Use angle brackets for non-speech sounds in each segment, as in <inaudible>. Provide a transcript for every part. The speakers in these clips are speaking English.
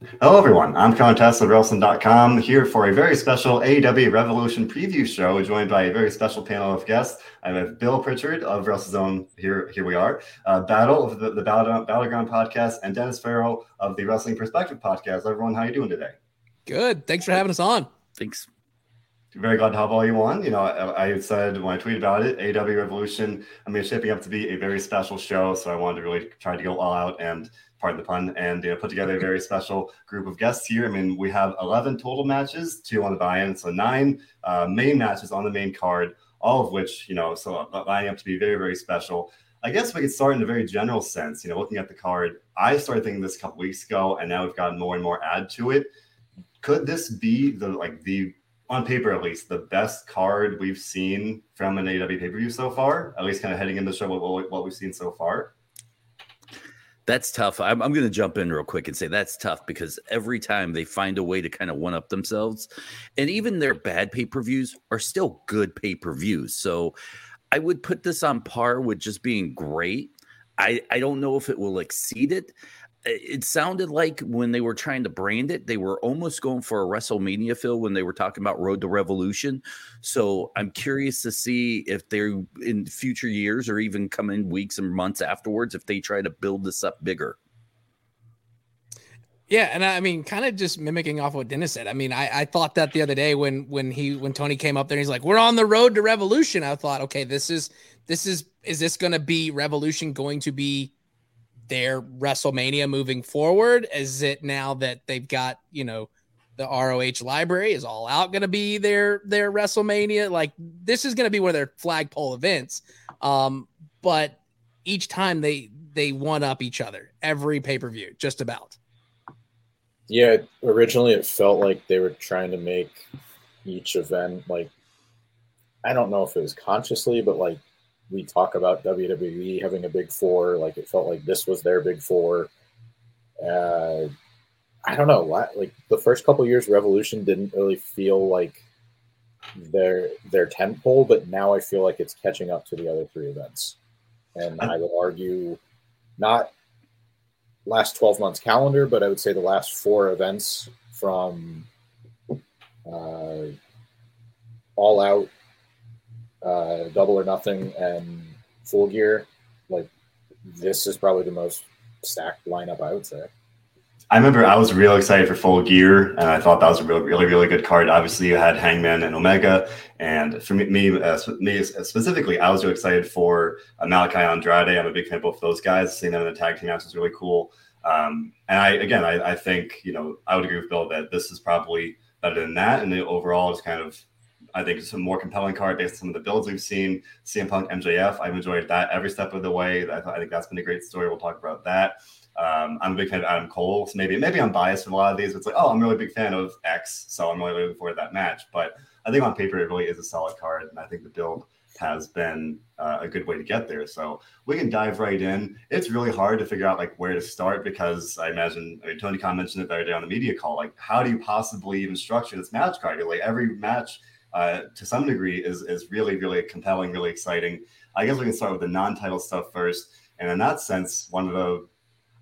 Hello, everyone. I'm Contest of Wrestling.com here for a very special AEW Revolution preview show, joined by a very special panel of guests. I have Bill Pritchard of WrestleZone. Here, here we are. Uh, Battle of the, the Battle, Battleground podcast, and Dennis Farrell of the Wrestling Perspective podcast. Everyone, how are you doing today? Good. Thanks for having us on. Thanks. Very glad to have all you on. You know, I, I said when I tweeted about it, AEW Revolution. I mean, it's shaping up to be a very special show, so I wanted to really try to go all out and pardon the pun, and you know, put together a very special group of guests here. I mean, we have 11 total matches, two on the buy-in, so nine uh, main matches on the main card, all of which, you know, so uh, lining up to be very, very special. I guess we could start in a very general sense. You know, looking at the card, I started thinking this a couple weeks ago, and now we've gotten more and more add to it. Could this be the like the on paper at least the best card we've seen from an AEW pay per view so far? At least kind of heading into the show, what, what we've seen so far. That's tough. I'm, I'm going to jump in real quick and say that's tough because every time they find a way to kind of one up themselves, and even their bad pay per views are still good pay per views. So I would put this on par with just being great. I, I don't know if it will exceed it it sounded like when they were trying to brand it, they were almost going for a WrestleMania feel when they were talking about Road to Revolution. So I'm curious to see if they're in future years or even coming weeks and months afterwards, if they try to build this up bigger. Yeah, and I mean, kind of just mimicking off what Dennis said. I mean, I, I thought that the other day when when he when Tony came up there, he's like, "We're on the road to revolution." I thought, okay, this is this is is this going to be revolution going to be their WrestleMania moving forward? Is it now that they've got, you know, the ROH library is all out going to be their their WrestleMania? Like this is going to be one of their flagpole events. Um, but each time they they one up each other every pay per view, just about. Yeah, originally it felt like they were trying to make each event like I don't know if it was consciously, but like we talk about WWE having a big four. Like it felt like this was their big four. Uh, I don't know. why. Like the first couple years, Revolution didn't really feel like their their tent pole, but now I feel like it's catching up to the other three events. And I would argue, not last twelve months calendar, but I would say the last four events from uh, All Out uh, Double or Nothing, and Full Gear, like this is probably the most stacked lineup I would say. I remember I was real excited for Full Gear, and I thought that was a really, really, really good card. Obviously, you had Hangman and Omega, and for me, me, uh, me specifically, I was really excited for uh, Malakai Andrade. I'm a big fan of both those guys. Seeing them in the tag team match was really cool. Um, and I, again, I, I, think you know I would agree with Bill that this is probably better than that, and the overall is kind of I think it's a more compelling card based on some of the builds we've seen. CM Punk, MJF, I've enjoyed that every step of the way. I, I think that's been a great story. We'll talk about that. Um, I'm a big fan of Adam Cole, so maybe maybe I'm biased with a lot of these. It's like, oh, I'm really a big fan of X, so I'm really looking forward to that match. But I think on paper, it really is a solid card, and I think the build has been uh, a good way to get there. So we can dive right in. It's really hard to figure out like where to start because I imagine I mean, Tony Khan mentioned it the other day on the media call. Like, how do you possibly even structure this match card? Like every match uh, to some degree is is really really compelling, really exciting. I guess we can start with the non-title stuff first, and in that sense, one of the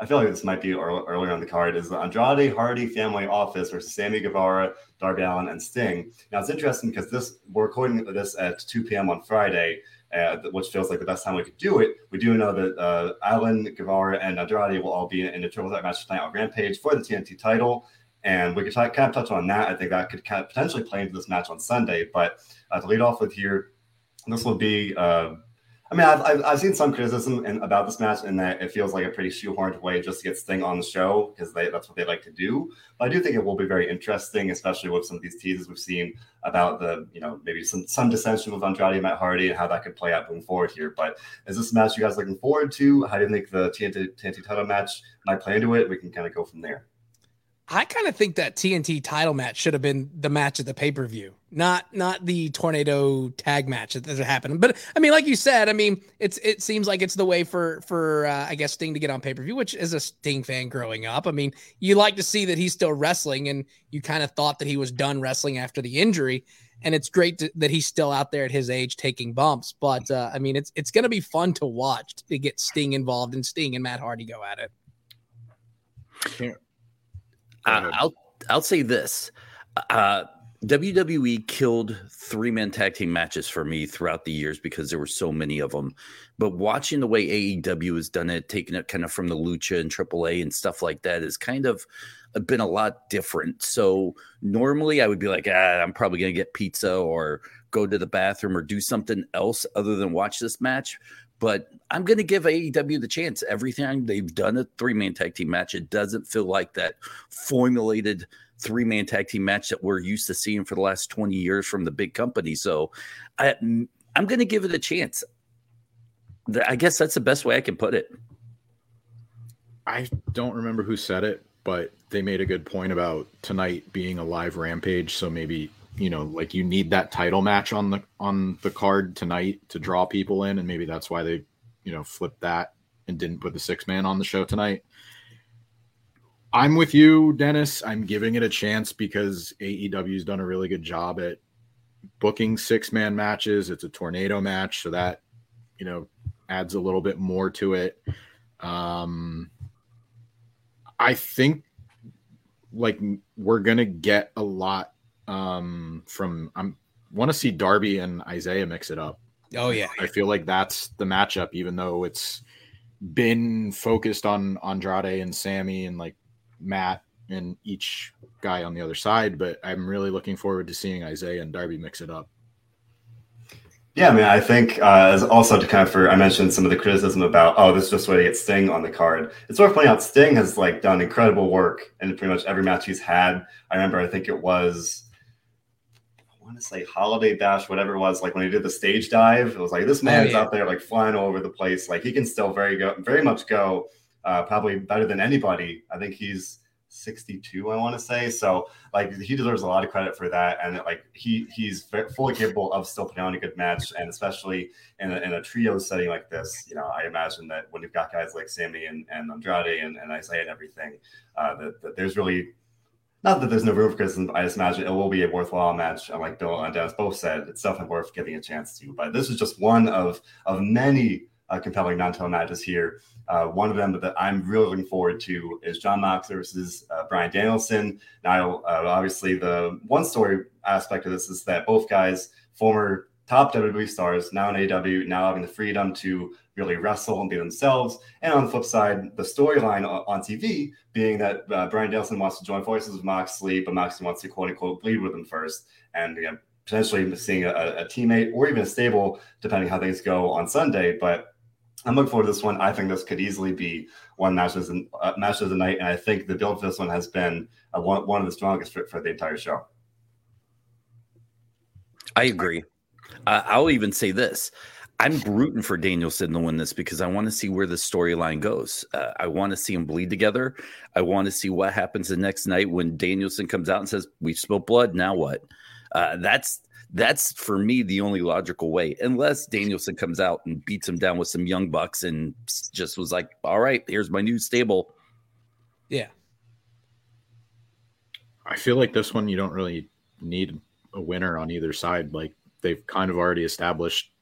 I feel like this might be earlier on the card is the Andrade Hardy Family Office versus Sammy Guevara, Darby Allin, and Sting. Now it's interesting because this we're recording this at 2 p.m. on Friday. Uh, which feels like the best time we could do it. We do know that uh, Allin, Guevara, and Andrade will all be in, in a triple threat match tonight on Rampage for the TNT title. And we could t- kind of touch on that. I think that could kind of potentially play into this match on Sunday. But uh, to lead off with here, this will be. Uh, I mean, I've, I've, I've, seen some criticism in, about this match in that it feels like a pretty shoehorned way just to get Sting on the show because that's what they like to do. But I do think it will be very interesting, especially with some of these teases we've seen about the, you know, maybe some some dissension with Andrade and Matt Hardy and how that could play out moving forward here. But is this match you guys looking forward to? How do you think the TNT, TNT title match might play into it? We can kind of go from there. I kind of think that TNT title match should have been the match at the pay per view, not not the tornado tag match that, happened. But I mean, like you said, I mean, it's it seems like it's the way for for uh, I guess Sting to get on pay per view, which is a Sting fan growing up. I mean, you like to see that he's still wrestling, and you kind of thought that he was done wrestling after the injury, and it's great to, that he's still out there at his age taking bumps. But uh, I mean, it's it's going to be fun to watch to get Sting involved and Sting and Matt Hardy go at it. Yeah. Uh, I'll I'll say this. Uh, WWE killed three man tag team matches for me throughout the years because there were so many of them. But watching the way AEW has done it, taking it kind of from the Lucha and AAA and stuff like that, is kind of been a lot different. So normally I would be like, ah, I'm probably going to get pizza or go to the bathroom or do something else other than watch this match. But I'm going to give AEW the chance. Every time they've done a three man tag team match, it doesn't feel like that formulated three man tag team match that we're used to seeing for the last 20 years from the big company. So I, I'm going to give it a chance. I guess that's the best way I can put it. I don't remember who said it, but they made a good point about tonight being a live rampage. So maybe you know, like you need that title match on the on the card tonight to draw people in, and maybe that's why they, you know, flipped that and didn't put the six man on the show tonight. I'm with you, Dennis. I'm giving it a chance because AEW's done a really good job at booking six man matches. It's a tornado match, so that you know adds a little bit more to it. Um, I think like we're gonna get a lot um, from I'm want to see Darby and Isaiah mix it up. Oh yeah, I feel like that's the matchup, even though it's been focused on Andrade and Sammy and like Matt and each guy on the other side. But I'm really looking forward to seeing Isaiah and Darby mix it up. Yeah, I mean, I think uh, also to kind of for I mentioned some of the criticism about oh, this is just way to get Sting on the card. It's worth pointing out Sting has like done incredible work in pretty much every match he's had. I remember I think it was I want to say Holiday Bash, whatever it was, like when he did the stage dive, it was like this man's oh, yeah. out there like flying all over the place. Like he can still very go very much go, uh, probably better than anybody. I think he's 62, I want to say. So like he deserves a lot of credit for that, and like he he's fully capable of still putting on a good match, and especially in a, in a trio setting like this, you know, I imagine that when you've got guys like Sammy and, and Andrade and, and Isaiah and everything, uh, that, that there's really not that there's no room for criticism. I just imagine it will be a worthwhile match. And like Bill and Dennis both said, it's definitely worth giving a chance to. But this is just one of of many uh, compelling non-title matches here. Uh, one of them that I'm really looking forward to is Jon Mox versus uh, Bryan Danielson. Now, uh, obviously, the one story aspect of this is that both guys, former top WWE stars, now in AEW, now having the freedom to really wrestle and be themselves. And on the flip side, the storyline on TV being that uh, Bryan Danielson wants to join forces with Moxley, but Moxley wants to quote unquote bleed with him first. And potentially seeing a, a teammate or even a stable, depending how things go on Sunday. But I'm looking forward to this one. I think this could easily be one match of the, uh, match of the night, and I think the build for this one has been one, one of the strongest for, for the entire show. I agree. Uh, I'll even say this: I'm rooting for Danielson to win this because I want to see where the storyline goes. Uh, I want to see them bleed together. I want to see what happens the next night when Danielson comes out and says, "We spilled blood. Now what?" Uh, that's that's for me the only logical way, unless Danielson comes out and beats him down with some young bucks and just was like, "All right, here's my new stable." Yeah, I feel like this one you don't really need a winner on either side. Like they've kind of already established.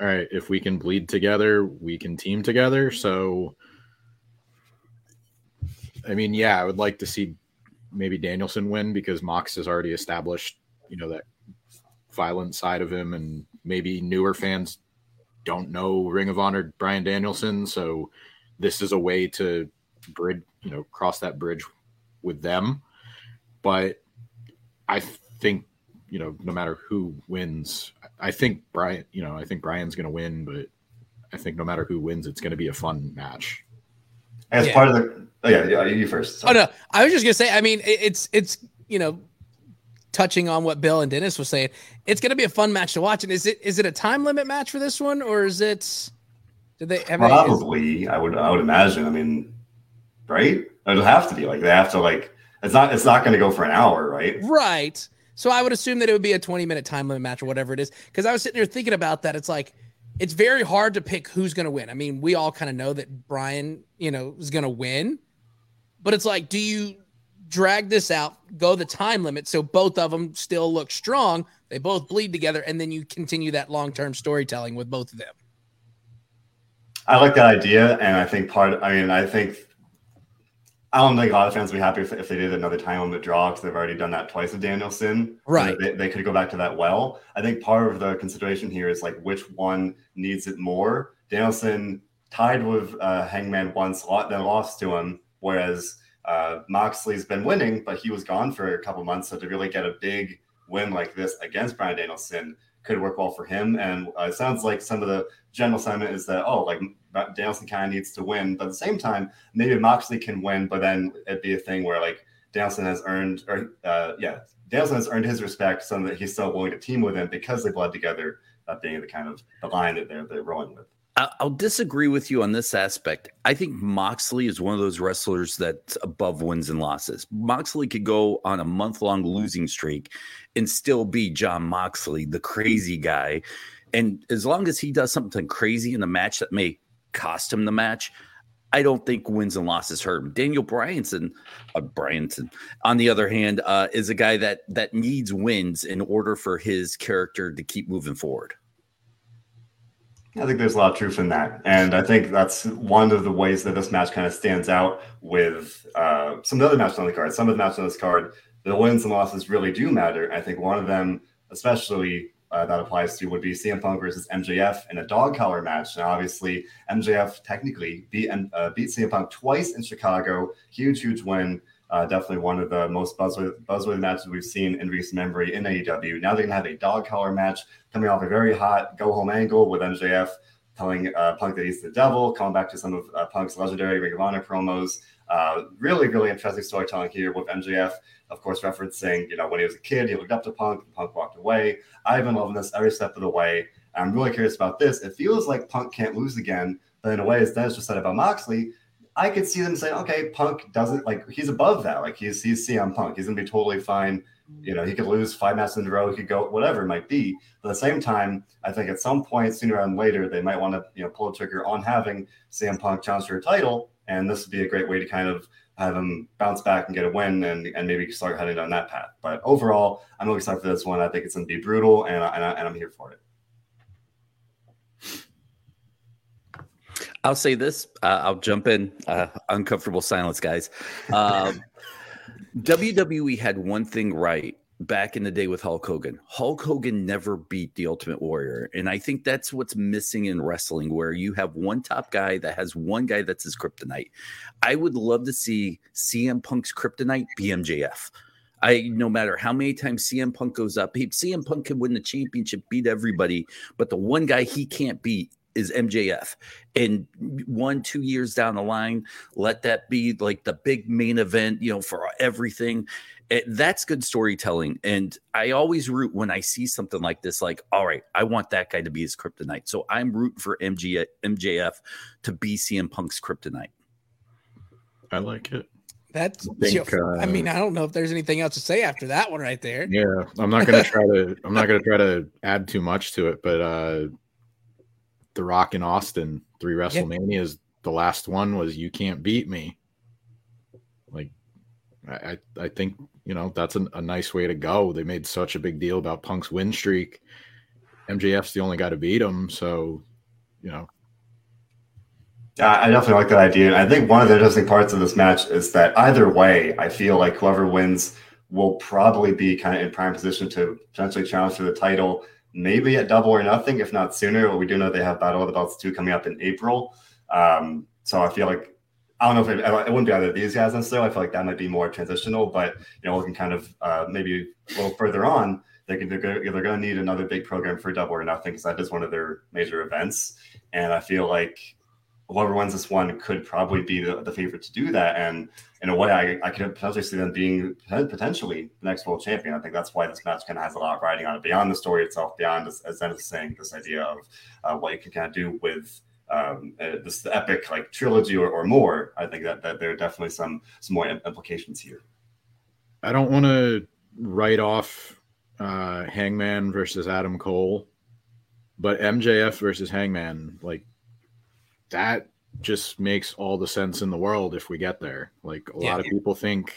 All right, if we can bleed together, we can team together. So, I mean, yeah, I would like to see maybe Danielson win because Mox has already established, you know, that violent side of him, and maybe newer fans don't know Ring of Honor Bryan Danielson, so this is a way to bridge, you know, cross that bridge with them. But I think, you know, no matter who wins, I think Bryan, you know, I think Bryan's going to win, but I think no matter who wins, it's going to be a fun match. As yeah. part of the, oh yeah, yeah, you first. Sorry. Oh no, I was just gonna say. I mean, it's it's you know touching on what Bill and Dennis was saying, it's going to be a fun match to watch. And is it is it a time limit match for this one, or is it? Did they have probably? They, I would I would imagine. I mean, right? It'll have to be like they have to like. It's not it's not going to go for an hour, right? Right. So I would assume that it would be a 20 minute time limit match or whatever it is. Because I was sitting there thinking about that. It's like it's very hard to pick who's going to win. I mean, we all kind of know that Bryan, you know, is going to win, but it's like, do you drag this out, go the time limit so both of them still look strong. They both bleed together, and then you continue that long term storytelling with both of them. I like that idea, and I think part. I mean, I think I don't think a lot of fans would be happy if, if they did another time limit draw because they've already done that twice with Danielson. Right. They, they could go back to that well. I think part of the consideration here is like which one needs it more. Danielson tied with uh, Hangman once, then lost to him, whereas uh, Moxley's been winning, but he was gone for a couple months. So to really get a big win like this against Bryan Danielson could work well for him. And uh, it sounds like some of the general sentiment is that, oh, like Danielson kind of needs to win. But at the same time, maybe Moxley can win, but then it'd be a thing where like Danielson has earned, or uh, yeah, Danielson has earned his respect so that he's still willing to team with him because they bled together, that being the kind of the line that they're, they're rolling with. I'll disagree with you on this aspect. I think Moxley is one of those wrestlers that's above wins and losses. Moxley could go on a month long losing streak and still be Jon Moxley, the crazy guy. And as long as he does something crazy in the match that may cost him the match, I don't think wins and losses hurt him. Daniel Bryanson, uh, Bryanson, on the other hand, uh, is a guy that that needs wins in order for his character to keep moving forward. I think there's a lot of truth in that. And I think that's one of the ways that this match kind of stands out with uh, some of the other matches on the card. Some of the matches on this card, the wins and losses really do matter. I think one of them, especially uh, that applies to, would be CM Punk versus MJF in a dog collar match. Now, obviously, MJF technically beat, uh, beat CM Punk twice in Chicago. Huge, huge win. Uh, definitely one of the most buzzworthy, buzzworthy matches we've seen in recent memory in AEW. Now they can have a dog collar match coming off a very hot go home angle with MJF telling uh, Punk that he's the devil, calling back to some of uh, Punk's legendary Ring of Honor promos. Uh, really, really interesting storytelling here with MJF, of course, referencing, you know, when he was a kid, he looked up to Punk, and Punk walked away. I've been loving this every step of the way. I'm really curious about this. It feels like Punk can't lose again, but in a way, as Dennis just said about Moxley, I could see them saying, okay, Punk doesn't like he's above that. Like he's he's CM Punk. He's gonna be totally fine. You know, he could lose five matches in a row, he could go whatever it might be. But at the same time, I think at some point sooner or later, they might want to, you know, pull a trigger on having CM Punk challenge for a title. And this would be a great way to kind of have him bounce back and get a win and, and maybe start heading down that path. But overall, I'm really excited for this one. I think it's to be brutal and, and, I, and I'm here for it. I'll say this. Uh, I'll jump in. Uh, uncomfortable silence, guys. Um, <laughs> WWE had one thing right back in the day with Hulk Hogan. Hulk Hogan never beat the Ultimate Warrior. And I think that's what's missing in wrestling, where you have one top guy that has one guy that's his kryptonite. I would love to see CM Punk's kryptonite be MJF. I no matter how many times CM Punk goes up, he, CM Punk can win the championship, beat everybody, but the one guy he can't beat is MJF. And one, two years down the line, let that be like the big main event, you know, for everything. It, that's good storytelling. And I always root when I see something like this, like, all right, I want that guy to be his kryptonite. So I'm rooting for MG, MJF to be CM Punk's kryptonite. I like it. That's. I, think, uh, I mean, I don't know if there's anything else to say after that one right there. Yeah, I'm not gonna <laughs> try to. I'm not gonna try to add too much to it, but uh the Rock in Austin, three WrestleManias. Yeah. The last one was "You Can't Beat Me." Like, I I think you know that's a, a nice way to go. They made such a big deal about Punk's win streak. MJF's the only guy to beat him, so you know. I definitely like that idea. I think one of the interesting parts of this match is that either way, I feel like whoever wins will probably be kind of in prime position to potentially challenge for the title maybe at double or nothing, if not sooner. But we do know they have Battle of the Belts 2 coming up in April. Um, so I feel like I don't know if it, it, wouldn't be either of these guys necessarily. I feel like that might be more transitional, but you know, looking kind of uh, maybe a little further on, they could, they're going to need another big program for double or nothing because that is one of their major events. And I feel like whoever wins this one could probably be the, the favorite to do that. And in a way, I, I could potentially see them being potentially the next world champion. I think that's why this match kind of has a lot of riding on it beyond the story itself, beyond, as, as Dennis is saying, this idea of uh, what you can kind of do with um, uh, this epic like trilogy or, or more. I think that, that there are definitely some some more implications here. I don't want to write off uh, Hangman versus Adam Cole, but MJF versus Hangman, like that just makes all the sense in the world if we get there. Like a yeah. lot of people think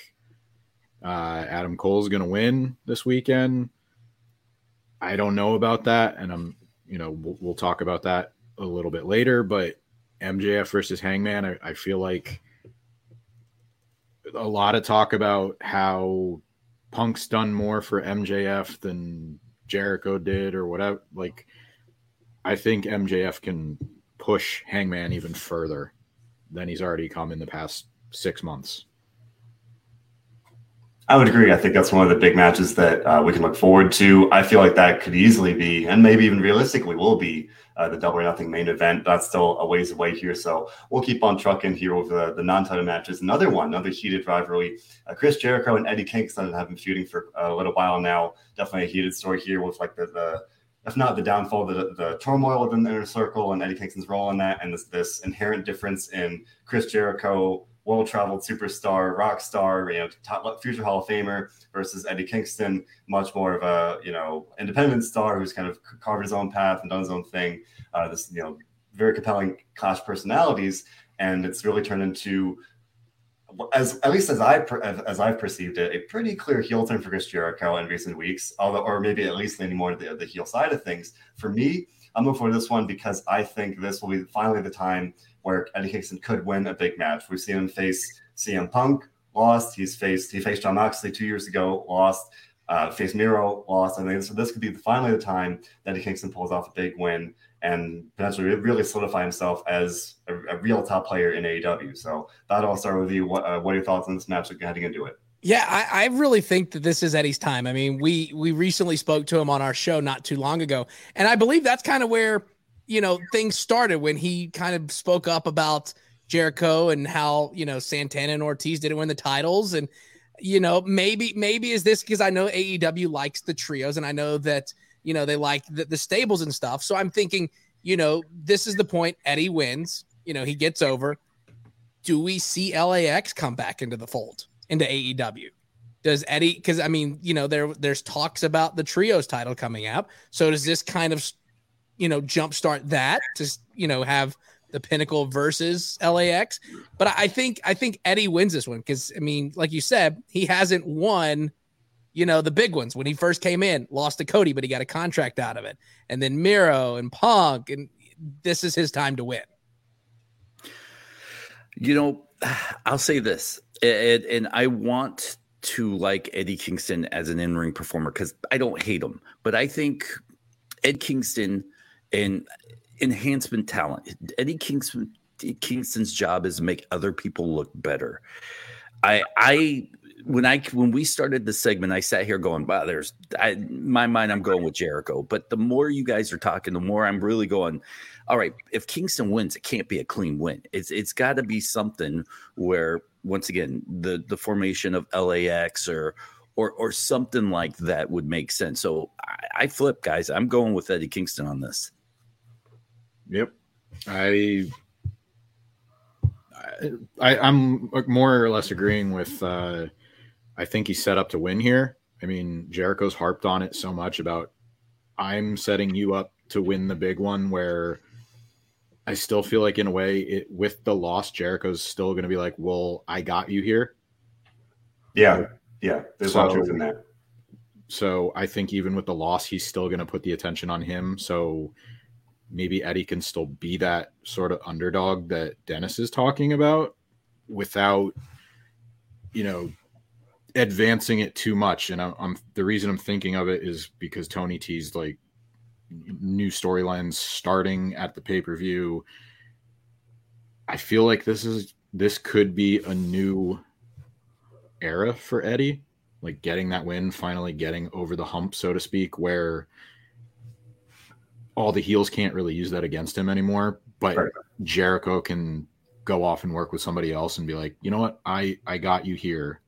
uh, Adam Cole's going to win this weekend. I don't know about that, and I'm, you know, we'll, we'll talk about that a little bit later. But MJF versus Hangman, I, I feel like a lot of talk about how Punk's done more for MJF than Jericho did or whatever. Like, I think MJF can push Hangman even further than he's already come in the past six months. I would agree. I think that's one of the big matches that uh, we can look forward to. I feel like that could easily be, and maybe even realistically will be, uh, the double or nothing main event. That's still a ways away here. So we'll keep on trucking here with the, the non title matches. Another one, another heated rivalry. Uh, Chris Jericho and Eddie Kingston have been feuding for a little while now. Definitely a heated story here with like the, the if not the downfall, the, the turmoil within the inner circle and Eddie Kingston's role in that, and this, this inherent difference in Chris Jericho world traveled superstar, rock star, you know, top, future Hall of Famer versus Eddie Kingston, much more of a you know independent star who's kind of carved his own path and done his own thing. Uh, this you know very compelling clash personalities, and it's really turned into as at least as I as I've perceived it, a pretty clear heel turn for Chris Jericho in recent weeks, although or maybe at least leaning more to the, the heel side of things. For me, I'm looking for this one because I think this will be finally the time where Eddie Kingston could win a big match. We've seen him face CM Punk, lost. He's faced he faced Jon Moxley two years ago, lost. Uh, faced Miro, lost. I think so. This could be the, finally the time that Eddie Kingston pulls off a big win and potentially really solidify himself as a, a real top player in AEW. So that all start with you. What, uh, what are your thoughts on this match heading into it? Yeah, I, I, really think that this is Eddie's time. I mean, we we recently spoke to him on our show not too long ago, and I believe that's kind of where you know, things started when he kind of spoke up about Jericho and how, you know, Santana and Ortiz didn't win the titles. And, you know, maybe, maybe is this because I know AEW likes the trios and I know that, you know, they like the, the stables and stuff. So I'm thinking, you know, this is the point. Eddie wins, you know, he gets over. Do we see LAX come back into the fold into AEW? Does Eddie? Because I mean, you know, there there's talks about the trios title coming up. So does this kind of you know, jumpstart that to, you know, have the pinnacle versus LAX. But I think I think Eddie wins this one because I mean, like you said, he hasn't won, you know, the big ones. When he first came in, lost to Cody, but he got a contract out of it. And then Miro and Punk, and this is his time to win. You know, I'll say this, and, and I want to like Eddie Kingston as an in-ring performer because I don't hate him, but I think Ed Kingston – and enhancement talent. Eddie Kingston Kingston's job is to make other people look better. I I when I when we started the segment, I sat here going, "Wow, there's I, my mind. I'm going with Jericho." But the more you guys are talking, the more I'm really going. All right, if Kingston wins, it can't be a clean win. It's it's got to be something where once again the the formation of LAX or or or something like that would make sense. So I, I flip, guys. I'm going with Eddie Kingston on this. Yep. I, I I'm more or less agreeing with uh I think he's set up to win here. I mean, Jericho's harped on it so much about I'm setting you up to win the big one where I still feel like in a way it with the loss Jericho's still going to be like, "Well, I got you here." Yeah. Yeah, there's so, a lot of truth in that. So, I think even with the loss he's still going to put the attention on him. So, maybe Eddie can still be that sort of underdog that Dennis is talking about without, you know, advancing it too much. And I'm, I'm the reason I'm thinking of it is because Tony teased like new storylines starting at the pay per view. I feel like this is this could be a new era for Eddie, like getting that win, finally getting over the hump, so to speak, where all the heels can't really use that against him anymore. But right. Jericho can go off and work with somebody else and be like, you know what, I I got you here.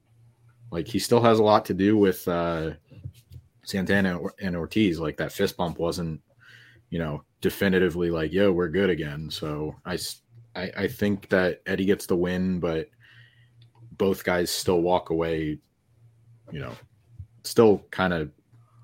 Like he still has a lot to do with uh, Santana and Ortiz. Like that fist bump wasn't, you know, definitively like, yo, we're good again. So I I, I think that Eddie gets the win, but both guys still walk away, you know, still kind of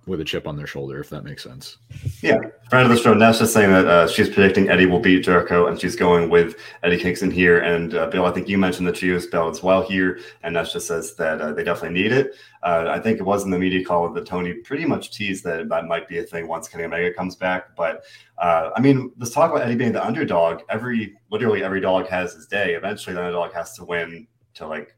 with a chip on their shoulder, if that makes sense. Yeah. Friend of the show, Ness just saying that uh, she's predicting Eddie will beat Jericho, and she's going with Eddie Kingston here. And uh, Bill, I think you mentioned the trios belt as well here, and Ness just says that uh, they definitely need it. Uh, I think it was in the media call that Tony pretty much teased that that might be a thing once Kenny Omega comes back. But uh, I mean, let's talk about Eddie being the underdog. Every literally every dog has his day. Eventually, the underdog has to win to like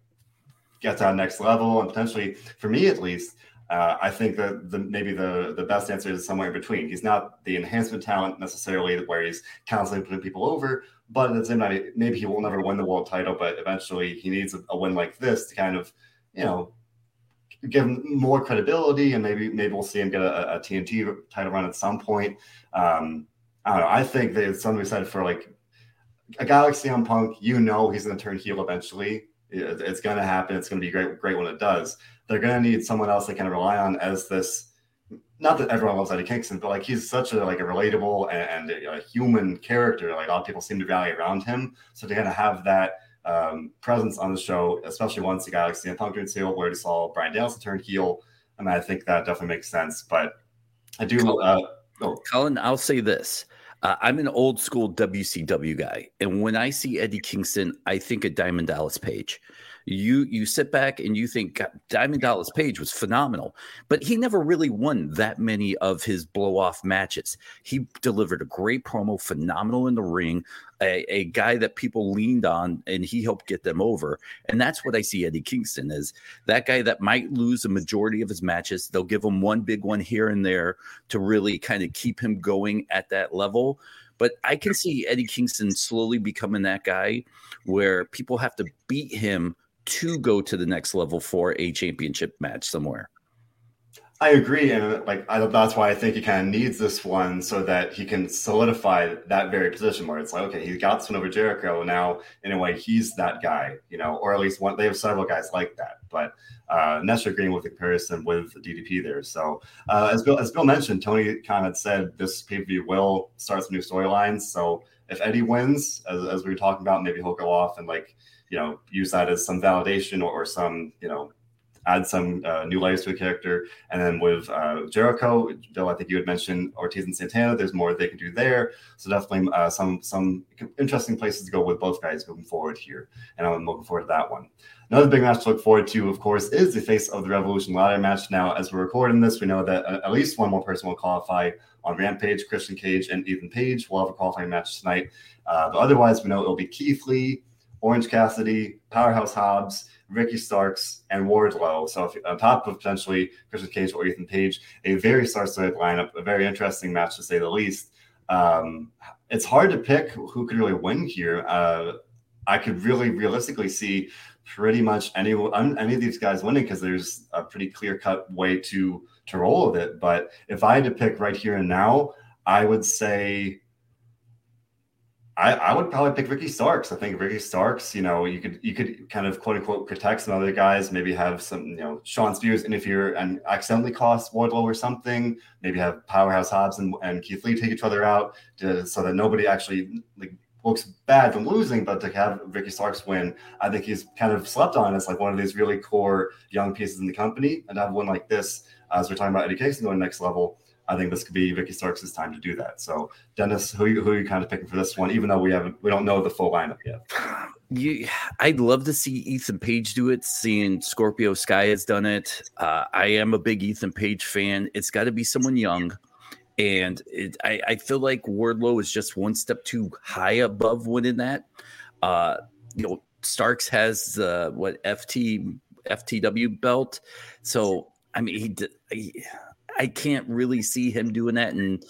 get to that next level, and potentially, for me at least, uh, I think that the maybe the the best answer is somewhere in between. He's not the enhancement talent necessarily, where he's constantly putting people over, but at the same time, maybe he will never win the world title, but eventually he needs a, a win like this to kind of, you know, give him more credibility, and maybe maybe we'll see him get a, a TNT title run at some point. Um, I don't know. I think there's something we said for like a guy like CM Punk. You know, he's going to turn heel eventually. It's going to happen. It's going to be great, great when it does. They're going to need someone else they can rely on as this. Not that everyone loves Eddie Kingston, but like he's such a like a relatable and, and a, a, human character. Like a lot of people seem to rally around him. So to kind of have that um, presence on the show, especially once the guy like CM Punk turned heel, where he saw Bryan Danielson turn heel, I mean, I think that definitely makes sense. But I do. Uh, oh. Colin, I'll say this. Uh, I'm an old school WCW guy, and when I see Eddie Kingston, I think of Diamond Dallas Page you you sit back and you think Diamond Dallas Page was phenomenal, but he never really won that many of his blow off matches. He delivered a great promo, phenomenal in the ring, a, a, guy that people leaned on, and he helped get them over. And that's what I see Eddie Kingston is that guy that might lose a majority of his matches. They'll give him one big one here and there to really kind of keep him going at that level. But I can see Eddie Kingston slowly becoming that guy where people have to beat him to go to the next level for a championship match somewhere. I agree, and like I, that's why I think he kind of needs this one so that he can solidify that very position where it's like, okay, he got this one over Jericho. Now, in a way, he's that guy, you know, or at least one. They have several guys like that, but uh, Nestor agreeing with the comparison with DDP there. So, uh, as Bill as Bill mentioned, Tony kind of said this pay per view will start some new storylines. So, if Eddie wins, as, as we were talking about, maybe he'll go off and like you know use that as some validation or, or some you know add some uh, new layers to a character. And then with uh, Jericho, Bill, I think you had mentioned Ortiz and Santana. There's more they can do there. So definitely uh, some some interesting places to go with both guys moving forward here. And I'm looking forward to that one. Another big match to look forward to, of course, is the face of the Revolution ladder match. Now, as we're recording this, we know that uh, at least one more person will qualify on Rampage, Christian Cage and Ethan Page. will have a qualifying match tonight. Uh, but otherwise, we know it'll be Keith Lee, Orange Cassidy, Powerhouse Hobbs, Ricky Starks, and Wardlow. So if, on top of potentially Christian Cage or Ethan Page, a very star-studded lineup, a very interesting match to say the least. Um, it's hard to pick who could really win here. Uh, I could really realistically see pretty much any any of these guys winning because there's a pretty clear cut way to to roll with it. But if I had to pick right here and now, I would say I, I would probably pick Ricky Starks. I think Ricky Starks, you know, you could you could kind of quote unquote protect some other guys, maybe have some, you know, Shawn Spears interfere and accidentally cost Wardlow or something. Maybe have Powerhouse Hobbs and, and Keith Lee take each other out to, so that nobody actually like looks bad from losing, but to have Ricky Starks win, I think he's kind of slept on as like one of these really core young pieces in the company. And to have one like this, as we're talking about Eddie Kingston going next level, I think this could be Ricky Starks' time to do that. So, Dennis, who, who are you kind of picking for this one? Even though we haven't, we don't know the full lineup yet. You, I'd love to see Ethan Page do it. Seeing Scorpio Sky has done it. Uh, I am a big Ethan Page fan. It's got to be someone young, and it, I, I, feel like Wardlow is just one step too high above winning that. Uh, you know, Starks has the what FT FTW belt, so I mean he. he I can't really see him doing that. And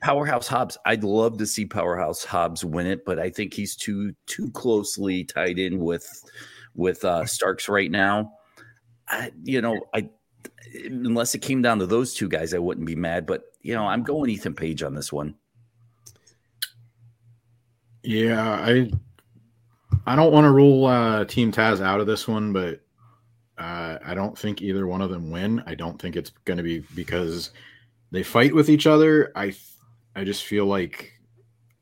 Powerhouse Hobbs, I'd love to see Powerhouse Hobbs win it, but I think he's too too closely tied in with with uh, Starks right now. I, you know, I unless it came down to those two guys, I wouldn't be mad. But you know, I'm going Ethan Page on this one. Yeah, I I don't want to rule uh, Team Taz out of this one, but uh, I don't think either one of them win. I don't think it's going to be because they fight with each other. I I just feel like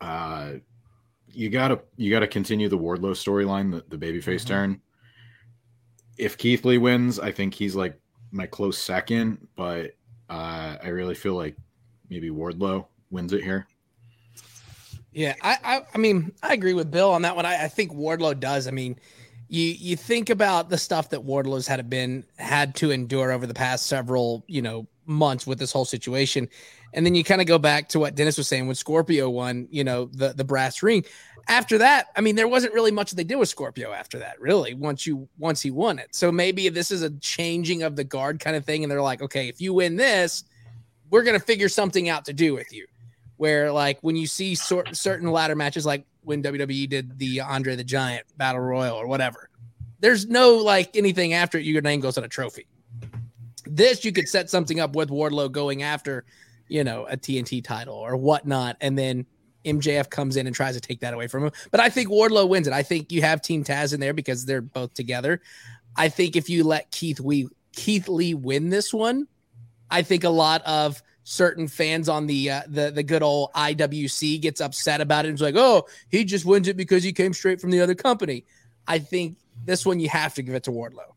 uh, you gotta you gotta continue the Wardlow storyline, the, the babyface mm-hmm. turn. If Keith Lee wins, I think he's like my close second, but uh, I really feel like maybe Wardlow wins it here. Yeah, I, I, I mean I agree with Bill on that one. I, I think Wardlow does. I mean, you you think about the stuff that Wardlow's had been had to endure over the past several you know months with this whole situation. And then you kind of go back to what Dennis was saying when Scorpio won, you know, the the brass ring. After that, I mean, there wasn't really much they did with Scorpio after that, really. Once you once he won it, so maybe this is a changing of the guard kind of thing, and they're like, okay, if you win this, we're gonna figure something out to do with you. Where like when you see sort, certain ladder matches, like when WWE did the Andre the Giant Battle Royal or whatever, there's no like anything after it. Your name goes on a trophy. This you could set something up with Wardlow going after, you know, a TNT title or whatnot, and then MJF comes in and tries to take that away from him. But I think Wardlow wins it. I think you have Team Taz in there because they're both together. I think if you let Keith we Keith Lee win this one, I think a lot of certain fans on the uh, the the good old IWC gets upset about it. It's like, oh, he just wins it because he came straight from the other company. I think this one you have to give it to Wardlow.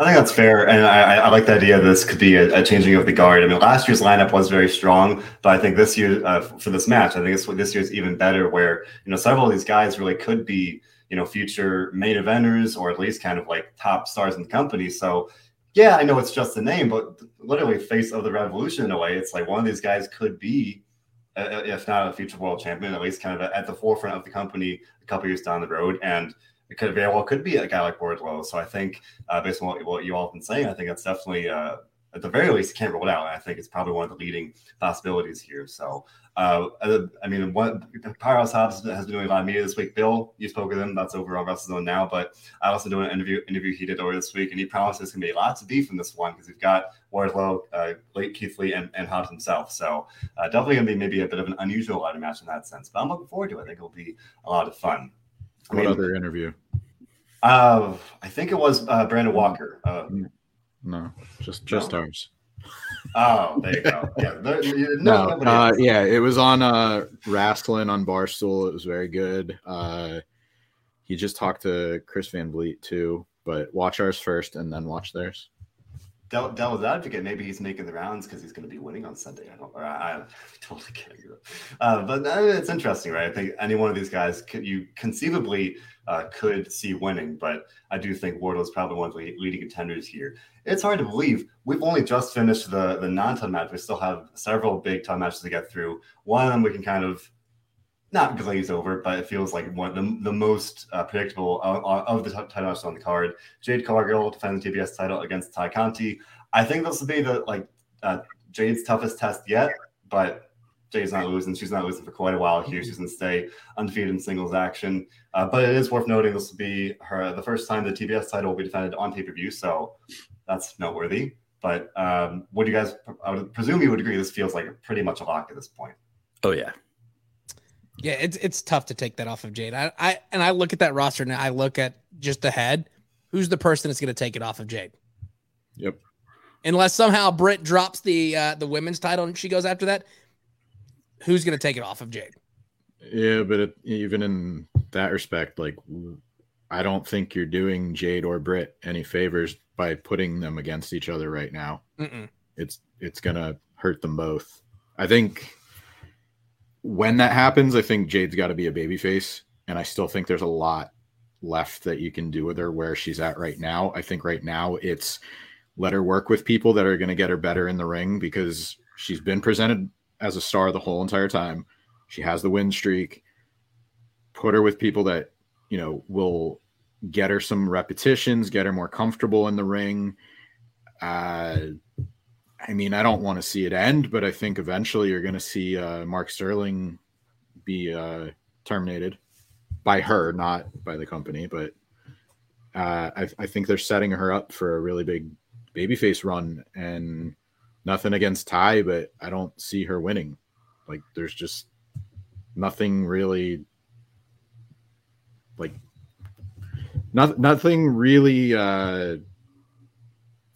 I think that's fair, and I, I like the idea that this could be a, a, changing of the guard. I mean, last year's lineup was very strong, but I think this year uh, for this match, I think this this year's even better. Where you know several of these guys really could be you know future main eventers or at least kind of like top stars in the company. So yeah, I know it's just a name, but literally face of the revolution in a way. It's like one of these guys could be, uh, if not a future world champion, at least kind of at the forefront of the company a couple years down the road. And it could very well could be a guy like Wardlow. So I think, uh, based on what, what you all have been saying, I think that's definitely uh, at the very least you can't rule it out. I think it's probably one of the leading possibilities here. So, uh, I mean, what Powerhouse Hobbs has been doing a lot of media this week. Bill, you spoke with him. That's over on WrestleZone now. But I also doing an interview interview he did over this week, and he promised there's going to be lots of beef in this one because we've got Wardlow, uh, late Keith Lee, and, and Hobbs himself. So uh, definitely going to be maybe a bit of an unusual ladder match in that sense. But I'm looking forward to it. I think it'll be a lot of fun. I what mean, other interview? Uh, I think it was uh, Brandon Walker. Uh, no, just just no. ours. Oh, there you go. Yeah, there, no, no uh, yeah, it was on uh Wrestling on Barstool. It was very good. Uh, he just talked to Chris Van Vliet too, but watch ours first and then watch theirs. Del- Devil's advocate, maybe he's making the rounds because he's going to be winning on Sunday. I don't, or I, <laughs> totally kidding. Uh, but uh, it's interesting, right? I think any one of these guys could you conceivably uh, could see winning, but I do think Wardlow is probably one of the leading contenders here. It's hard to believe we've only just finished the the non-ton match. We still have several big ton matches to get through. One of them we can kind of not glaze over, but it feels like one of the, the most uh, predictable of, of the title matches on the card. Jade Cargill defends the TBS title against Tay Conti. I think this will be the like uh, Jade's toughest test yet, but Jade's not losing. She's not losing for quite a while here. She's going to stay undefeated in singles action. Uh, but it is worth noting this will be her the first time the TBS title will be defended on pay per view, so that's noteworthy. But um, would you guys? I would presume you would agree. This feels like pretty much a lock at this point. Oh yeah, yeah, it's it's tough to take that off of Jade. I, I and I look at that roster and I look at just the head. Who's the person that's going to take it off of Jade? Yep. Unless somehow Britt drops the uh, the women's title and she goes after that, who's going to take it off of Jade? Yeah, but it, even in that respect, like I don't think you're doing Jade or Britt any favors by putting them against each other right now. Mm-mm. It's it's gonna hurt them both. I think when that happens, I think Jade's got to be a babyface, and I still think there's a lot left that you can do with her where she's at right now. I think right now it's let her work with people that are going to get her better in the ring because she's been presented as a star the whole entire time. She has the win streak. Put her with people that, you know, will get her some repetitions, get her more comfortable in the ring. Uh, I mean, I don't want to see it end, but I think eventually you're going to see uh, Mark Sterling be uh, terminated by her, not by the company. But uh, I, I, think they're setting her up for a really big babyface run, and nothing against Tay, but I don't see her winning. Like, there's just nothing really like not, nothing really uh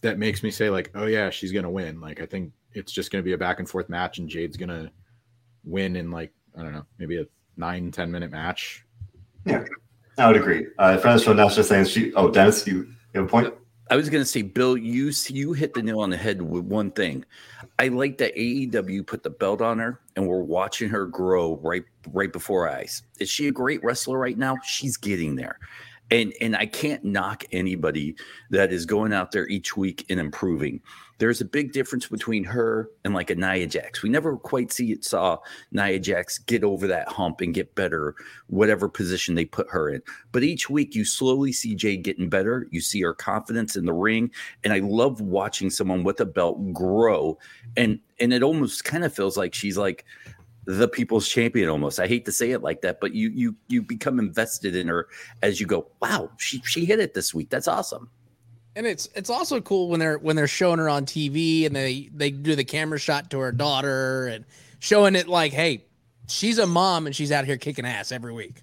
that makes me say like, oh yeah, she's gonna win. Like I think it's just gonna be a back and forth match, and Jade's gonna win in like I don't know, maybe a nine ten minute match. Yeah, I would agree. Uh, friends from just saying she. Oh, Dennis, you, you have a point. I was going to say, Bill, you you hit the nail on the head with one thing. I like that AEW put the belt on her, and we're watching her grow right right before our eyes. Is she a great wrestler right now? She's getting there. And and I can't knock anybody that is going out there each week and improving. There's a big difference between her and like a Nia Jax. We never quite see it saw Nia Jax get over that hump and get better, whatever position they put her in. But each week you slowly see Jade getting better. You see her confidence in the ring. And I love watching someone with a belt grow. And and it almost kind of feels like she's like the people's champion almost. I hate to say it like that, but you you you become invested in her as you go, wow, she she hit it this week. That's awesome and it's it's also cool when they're when they're showing her on TV and they they do the camera shot to her daughter and showing it like, hey, she's a mom and she's out here kicking ass every week.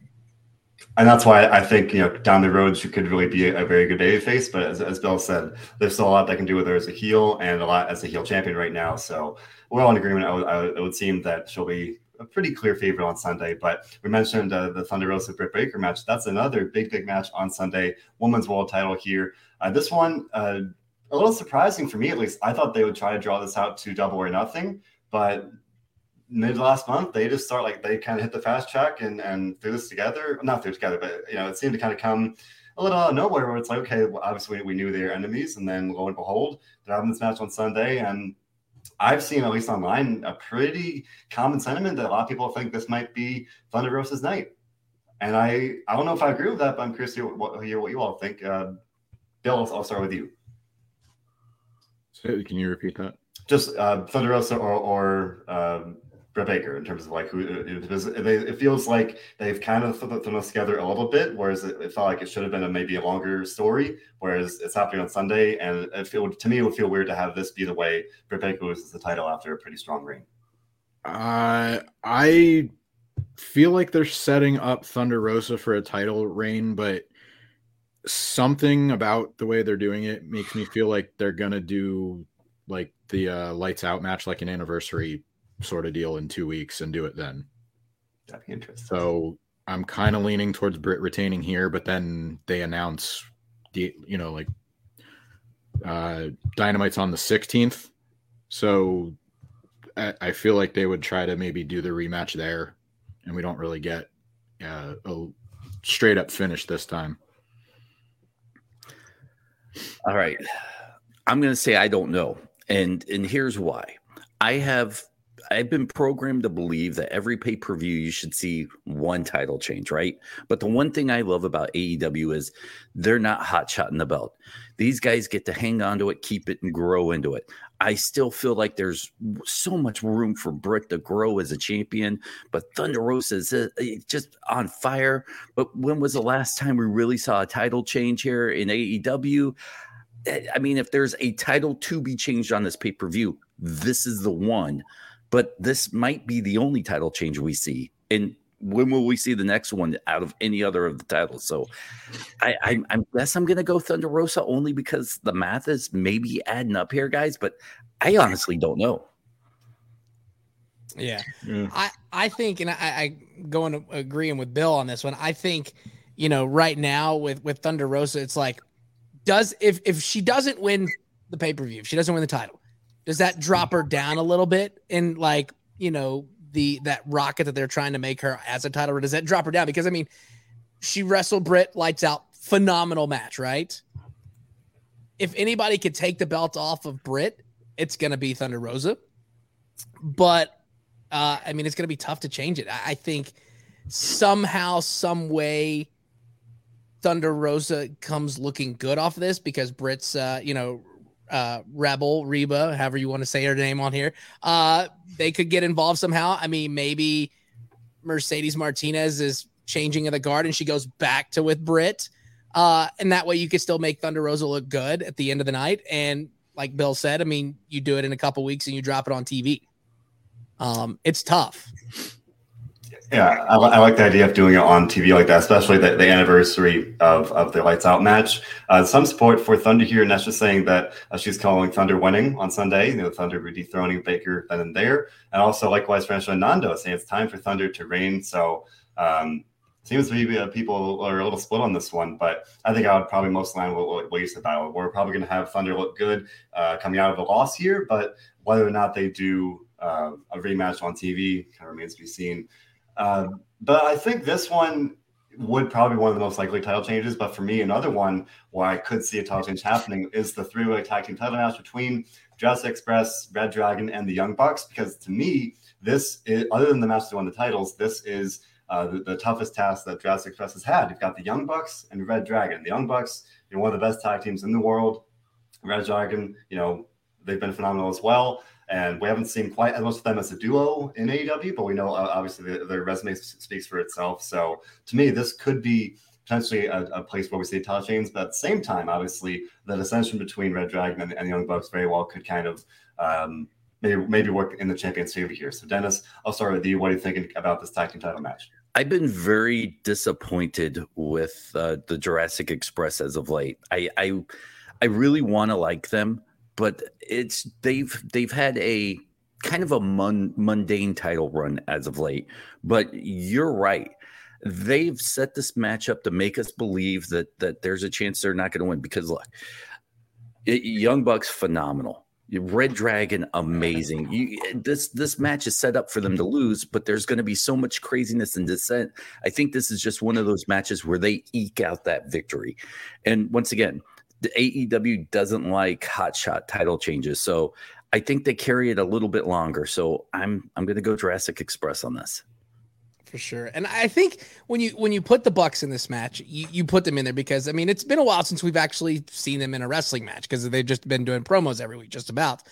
And that's why I think you know down the road she could really be a, very good baby face. But as, as Bill said, there's still a lot that can do with her as a heel and a lot as a heel champion right now. So we're all in agreement. I would, I would, it would seem that she'll be a pretty clear favorite on Sunday. But we mentioned uh, the Thunder Rosa Britt Baker match. That's another big, big match on Sunday. Women's world title here. Uh, this one, uh, a little surprising for me at least. I thought they would try to draw this out to double or nothing, but mid last month they just start like they kind of hit the fast track and and threw this together. Not threw together, but you know it seemed to kind of come a little out of nowhere where it's like okay, well, obviously we knew they were enemies, and then lo and behold, they're having this match on Sunday and. I've seen, at least online, a pretty common sentiment that a lot of people think this might be Thunder Rosa's night. And I, I don't know if I agree with that, but I'm curious to hear what, hear what you all think. Uh, Bill, I'll start with you. So can you repeat that? Just uh, Thunder Rosa or, or um, Baker in terms of like who it, it feels like they've kind of thrown this together a little bit, whereas it, it, felt like it should have been a maybe a longer story. Whereas it's happening on Sunday, and it feel to me it would feel weird to have this be the way Britt Baker loses the title after a pretty strong reign. Uh, I feel like they're setting up Thunder Rosa for a title reign, but something about the way they're doing it makes me feel like they're gonna do like the uh, lights out match, like an anniversary sort of deal in two weeks, and do it then. That'd be interesting. So I'm kind of leaning towards Brit retaining here, but then they announce the you know like uh Dynamite's on the 16th, so I, I feel like they would try to maybe do the rematch there, and we don't really get uh, a straight up finish this time. All right. I'm going to say I don't know. And and here's why. I have I've been programmed to believe that every pay-per-view you should see one title change, right? But the one thing I love about AEW is they're not hot shotting the belt. These guys get to hang on to it, keep it, and grow into it. I still feel like there's so much room for Britt to grow as a champion, but Thunder Rosa is uh, just on fire. But when was the last time we really saw a title change here in AEW? Eh, I mean, if there's a title to be changed on this pay per view, this is the one. But this might be the only title change we see. And when will we see the next one out of any other of the titles? So I, I, I guess I'm going to go Thunder Rosa only because the math is maybe adding up here, guys, but I honestly don't know. Yeah. yeah. I, I think, and I, I going agreeing with Bill on this one. I think, you know, right now with, with Thunder Rosa, it's like, does, if, if she doesn't win the pay per view, if she doesn't win the title, does that drop her down a little bit in like, you know, the that rocket that they're trying to make her as a title, or does that drop her down? Because I mean, she wrestled Britt, lights out, phenomenal match, right? If anybody could take the belt off of Britt, it's gonna be Thunder Rosa. But uh, I mean, it's gonna be tough to change it. I, I think somehow, some way, Thunder Rosa comes looking good off of this because Britt's, uh, you know, uh, Rebel, Reba, however you want to say her name on here, uh, they could get involved somehow. I mean, maybe Mercedes Martinez is changing of the guard and she goes back to with Britt. Uh, and that way you could still make Thunder Rosa look good at the end of the night. And like Bill said, I mean, you do it in a couple weeks and you drop it on TV. Um, it's tough. Yeah, I, I, like the idea of doing it on TV like that, especially the, the anniversary of, of the Lights Out match. Uh, some support for Thunder here, just saying that uh, she's calling Thunder winning on Sunday. You know, Thunder dethroning Baker then and there, and also likewise Franco Nando saying it's time for Thunder to reign. So um, seems to be uh, people are a little split on this one, but I think I would probably most line you said about it. We're probably going to have Thunder look good uh, coming out of a loss here, but whether or not they do uh, a rematch on TV kind of remains to be seen. Um, but I think this one would probably be one of the most likely title changes. But for me, another one where I could see a title change happening is the three-way tag team title match between Jurassic Express, Red Dragon, and the Young Bucks. Because to me, this is other than the match to win the titles, this is uh, the, the, toughest task that Jurassic Express has had. You've got the Young Bucks and Red Dragon. The Young Bucks, you're one of the best tag teams in the world. Red Dragon, you know, they've been phenomenal as well. And we haven't seen quite as much of them as a duo in AEW, but we know uh, obviously the, their resume speaks for itself. So to me, this could be potentially a, a, place where we see title chains. But at the same time, obviously, the dissension between Red Dragon and, and Young Bucks very well could kind of um, maybe maybe work in the champion's favor here. So Dennis, I'll start with you. What are you thinking about this tag team title match? I've been very disappointed with uh, the Jurassic Express as of late. I I, I really want to like them, but it's they've they've had a kind of a mun, mundane title run as of late. But you're right. They've set this match up to make us believe that that there's a chance they're not going to win because look, it, Young Bucks phenomenal. Red Dragon, amazing. You, this this match is set up for them to lose, but there's going to be so much craziness and dissent. I think this is just one of those matches where they eke out that victory. And once again, the AEW doesn't like hot shot title changes, so I think they carry it a little bit longer. So I'm I'm going to go Jurassic Express on this for sure. And I think when you when you put the Bucks in this match, you, you put them in there because I mean it's been a while since we've actually seen them in a wrestling match because they've just been doing promos every week, just about.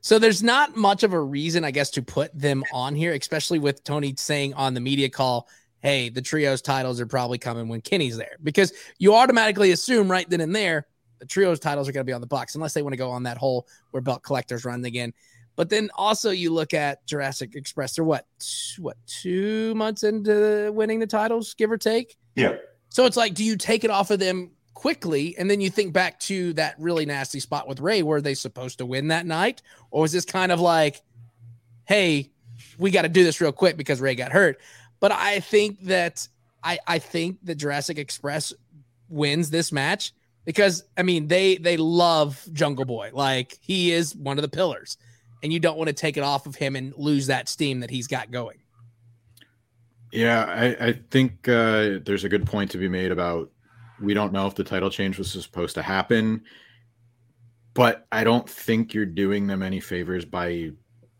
So there's not much of a reason, I guess, to put them on here, especially with Tony saying on the media call, "Hey, the trios titles are probably coming when Kenny's there," because you automatically assume right then and there the trios titles are going to be on the Bucks, unless they want to go on that whole where belt collectors run again. But then also you look at Jurassic Express. They're what what two months into winning the titles, give or take. Yeah. So it's like, do you take it off of them quickly, and then you think back to that really nasty spot with Ray? were they supposed to win that night, or was this kind of like, hey, we got to do this real quick because Ray got hurt? But I think that I I think that Jurassic Express wins this match because I mean they they love Jungle Boy, like he is one of the pillars and you don't want to take it off of him and lose that steam that he's got going. Yeah, I, I think uh, there's a good point to be made about we don't know if the title change was supposed to happen, but I don't think you're doing them any favors by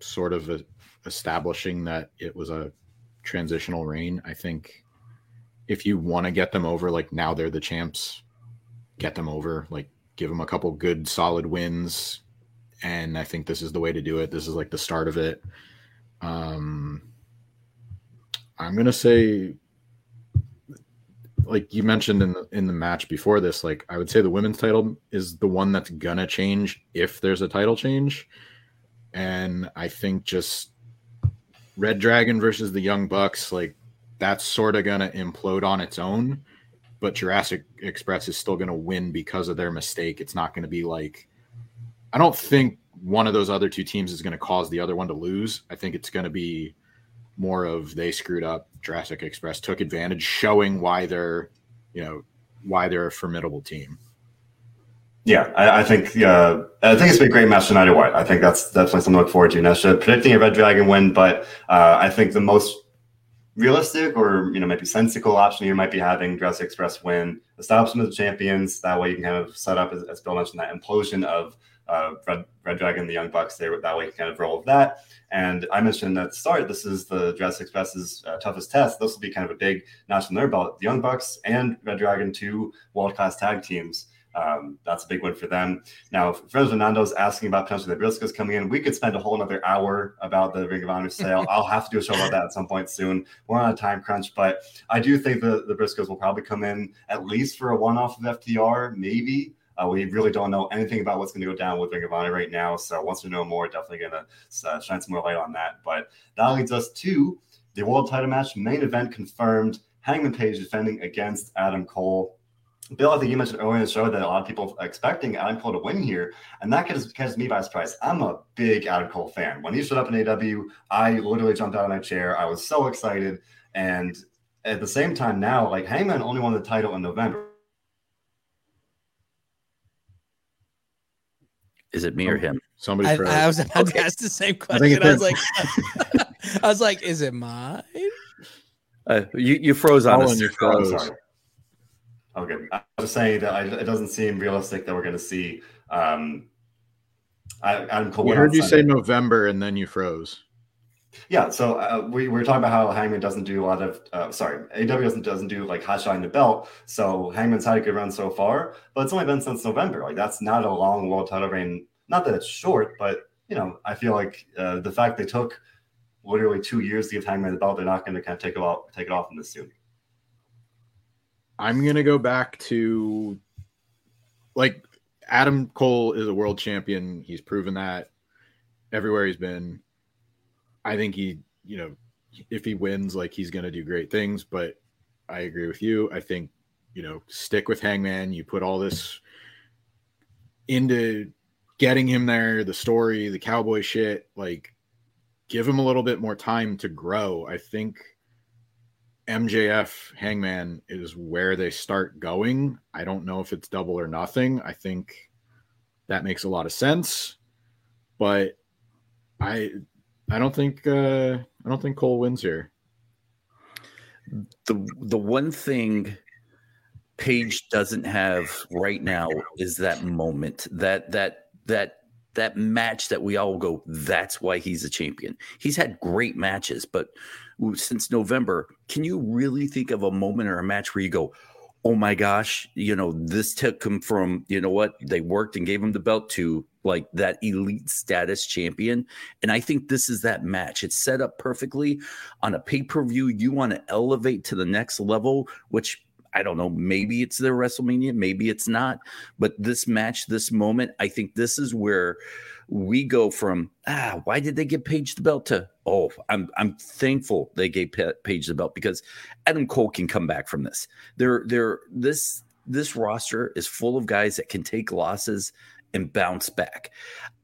sort of a, establishing that it was a transitional reign. I think if you want to get them over, like now they're the champs, get them over, like give them a couple good solid wins, and I think this is the way to do it. This is like the start of it. Um, I'm gonna say, like you mentioned in the in the match before this, like I would say the women's title is the one that's gonna change if there's a title change, and I think just Red Dragon versus the Young Bucks, like that's sort of gonna implode on its own. But Jurassic Express is still gonna win because of their mistake. It's not gonna be like I don't think one of those other two teams is going to cause the other one to lose. I think it's going to be more of they screwed up. Jurassic Express took advantage, showing why they're, you know, why they're a formidable team. Yeah, I, I think uh, I think it's been a great match tonight. White. I think that's definitely something to look forward to. Nesha predicting a Red Dragon win, but uh, I think the most realistic or you know maybe sensical option you might be having Jurassic Express win, establish them as champions. That way you can kind of set up, as, Bill mentioned, that implosion of uh, Red, Red Dragon, the Young Bucks, they that way you can kind of roll with that. And I mentioned at the start, this is the Jurassic Express's uh, toughest test. This will be kind of a big notch in their belt. The Young Bucks and Red Dragon, two world class tag teams. Um, that's a big one for them. Now, Fred Fernando's asking about potentially the Briscoes coming in. We could spend a whole another hour about the Ring of Honor sale. <laughs> I'll have to do a show about that at some point soon. We're on a time crunch, but I do think the, the Briscoes will probably come in at least for a one off of FTR, maybe. Uh, we really don't know anything about what's going to go down with Ring of Honor right now. So once we know more, definitely going to uh, shine some more light on that. But that leads us to the world title match main event confirmed. Hangman Page defending against Adam Cole. Bill, I think you mentioned earlier in the show that a lot of people are expecting Adam Cole to win here, and that catches, catches me by surprise. I'm a big Adam Cole fan. When he showed up in AEW, I literally jumped out of my chair. I was so excited, and at the same time, now like Hangman only won the title in November. Is it me or him? Somebody. I, I was about to ask the same question. I, I was like, <laughs> I was like, is it mine? Uh, you you froze on Colin, us. you Oh, I'm froze. Okay, I was just saying that I, it doesn't seem realistic that we're going to see um, I- Adam Cole. We heard you Sunday. say November and then you froze. Yeah, so uh, we, we were talking about how Hangman doesn't do a lot of, uh, sorry, AEW doesn't doesn't do like hot shotting the belt. So Hangman's had a good run so far, but it's only been since November. Like that's not a long world title reign. Not that it's short, but you know, I feel like uh, the fact they took literally two years to give Hangman the belt, they're not going to kind of take it off take it off in this soon. I'm gonna go back to like Adam Cole is a world champion. He's proven that everywhere he's been. I think he, you know, if he wins, like he's gonna do great things. But I agree with you. I think, you know, stick with Hangman. You put all this into getting him there, the story, the cowboy shit, like give him a little bit more time to grow. I think MJF Hangman is where they start going. I don't know if it's double or nothing. I think that makes a lot of sense, but I I don't think uh I don't think Cole wins here. the the one thing Page doesn't have right now is that moment that that that that match that we all go that's why he's a champion. He's had great matches, but since November, can you really think of a moment or a match where you go, "Oh my gosh, you know, this took him from, you know what, they worked and gave him the belt to like that elite status champion." And I think this is that match. It's set up perfectly on a pay per view, you want to elevate to the next level, which I don't know, maybe it's their WrestleMania, maybe it's not. But this match, this moment, I think this is where we go from ah, why did they get Page the belt to oh, I'm I'm thankful they gave Pa- Page the belt because Adam Cole can come back from this. They're they're this this roster is full of guys that can take losses and bounce back.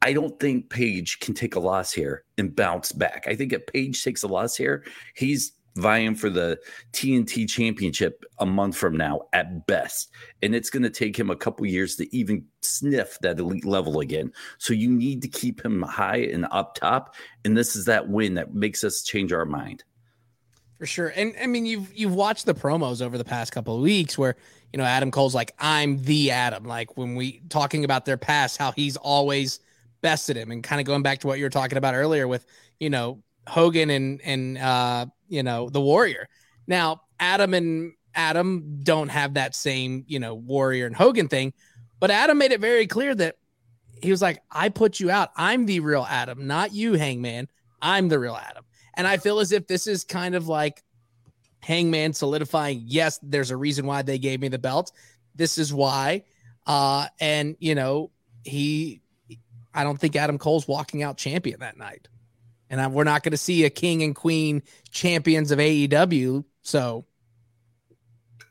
I don't think Page can take a loss here and bounce back. I think if Page takes a loss here, he's vying for the TNT championship a month from now at best. And it's going to take him a couple years to even sniff that elite level again. So you need to keep him high and up top. And this is that win that makes us change our mind. For sure. And I mean you've you've watched the promos over the past couple of weeks where, you know, Adam Cole's like, I'm the Adam. Like when we talking about their past, how he's always bested him and kind of going back to what you were talking about earlier with, you know, Hogan and and uh, you know, the warrior. Now, Adam and Adam don't have that same, you know, warrior and Hogan thing, but Adam made it very clear that he was like, I put you out. I'm the real Adam, not you, Hangman. I'm the real Adam. And I feel as if this is kind of like Hangman solidifying, yes, there's a reason why they gave me the belt. This is why. Uh, and you know, he I don't think Adam Cole's walking out champion that night. And I, we're not going to see a king and queen champions of AEW. So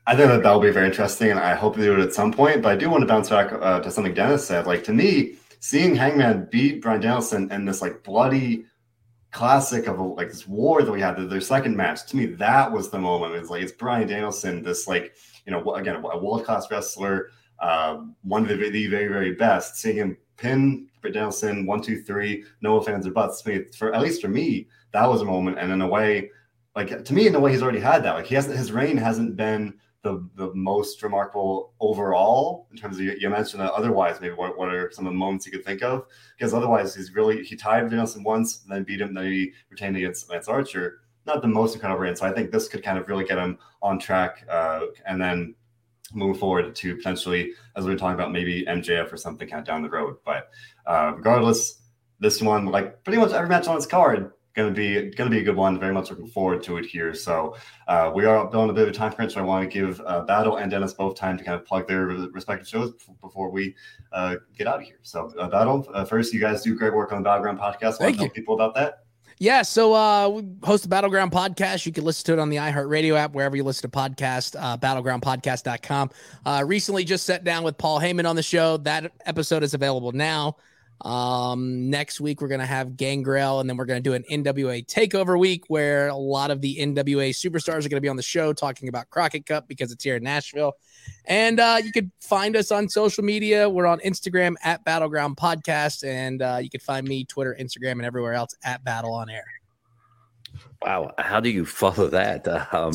I think that that'll be very interesting, and I hope they do it at some point. But I do want to bounce back uh, to something Dennis said. Like to me, seeing Hangman beat Bryan Danielson in this like bloody classic of a, like this war that we had, their second match. To me, that was the moment. It's like it's Bryan Danielson, this like you know again a world class wrestler, uh, one of the, the very very best. Seeing him pin Danielson one two three, no offense or buts. To me, for at least for me, that was a moment, and in a way. Like to me, in a way, he's already had that. Like he hasn't, his reign hasn't been the the most remarkable overall in terms of you, you mentioned that otherwise maybe what, what are some of the moments you could think of because otherwise he's really he tied Danielson once then beat him then he retained against Lance Archer not the most incredible reign so I think this could kind of really get him on track uh, and then move forward to potentially as we were talking about maybe MJF or something kind of down the road but uh, regardless this one like pretty much every match on this card going to be going to be a good one. Very much looking forward to it here. So uh, we are on a bit of a time crunch. So I want to give uh, Battle and Dennis both time to kind of plug their respective shows before we uh, get out of here. So uh, Battle, uh, first, you guys do great work on the Battleground podcast. Thank tell you. people about that. Yeah, so uh, we host the Battleground podcast. You can listen to it on the iHeartRadio app, wherever you listen to podcasts, uh, battlegroundpodcast.com. Uh, recently just sat down with Paul Heyman on the show. That episode is available now. Um, next week, we're to have Gangrel, and then we're to do an NWA takeover week where a lot of the NWA superstars are to be on the show talking about Crockett Cup because it's here in Nashville. And uh, you can find us on social media. We're on Instagram at Battleground Podcast, and uh, you can find me Twitter, Instagram, and everywhere else at Battle on Air. Wow, how do you follow that? <laughs> Um,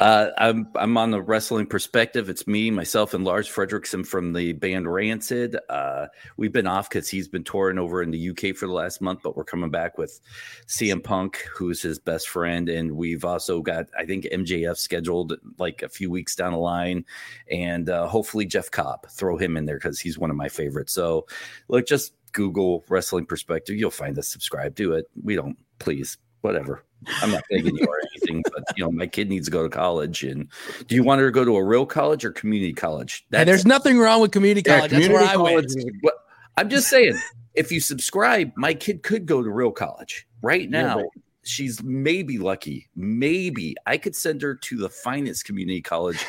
uh, I'm I'm on the wrestling perspective. It's me, myself, and Lars Frederiksen from the band Rancid. Uh, we've been off because he's been touring over in the UK for the last month, but we're coming back with CM Punk, who's his best friend, and we've also got I think MJF scheduled like a few weeks down the line, and uh, hopefully Jeff Cobb. Throw him in there because he's one of my favorites. So, look, just Google wrestling perspective. You'll find us. Subscribe. Do it. We don't please whatever. I'm not begging you or anything, but you know, my kid needs to go to college. And do you want her to go to a real college or community college? and there's nothing wrong with community Yeah, college. community That's where I went. college is- what I'm just saying. If you subscribe, my kid could go to real college right Yeah, now. She's maybe lucky. Maybe I could send her to the finest community college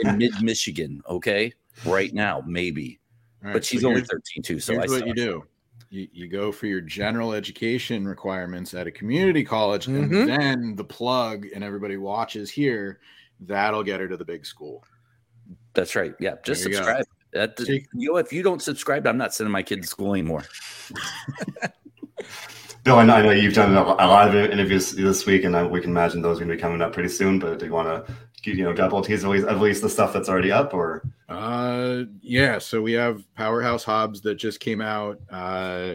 in <laughs> mid Michigan. Okay, right now, maybe. All right, But she's so only 13 too. So I what you do. You, you go for your general education requirements at a community college, Mhm. and then the plug and everybody watches here. That'll get her to the big school. That's right. Yeah, just There you go. subscribe. That, See- you know, if you don't subscribe, I'm not sending my kid to school anymore. <laughs> Bill, I know, I know you've done a a lot of interviews this week, and uh, we can imagine those are going to be coming up pretty soon. But do you want to, you know, double tease at least, at least the stuff that's already up, or Uh, yeah. So we have Powerhouse Hobbs that just came out. Uh,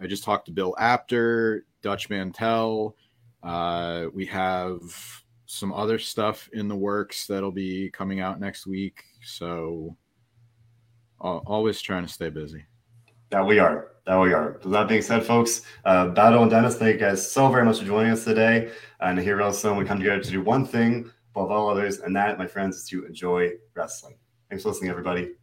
I just talked to Bill Apter, Dutch Mantell. Uh, we have some other stuff in the works that'll be coming out next week. So al- always trying to stay busy. that we are, that we are. With that being said, folks, uh, Battle and Dennis, thank you guys so very much for joining us today. And here also, we come together to do one thing above all others, and that, my friends, is to enjoy wrestling. Thanks for listening, everybody.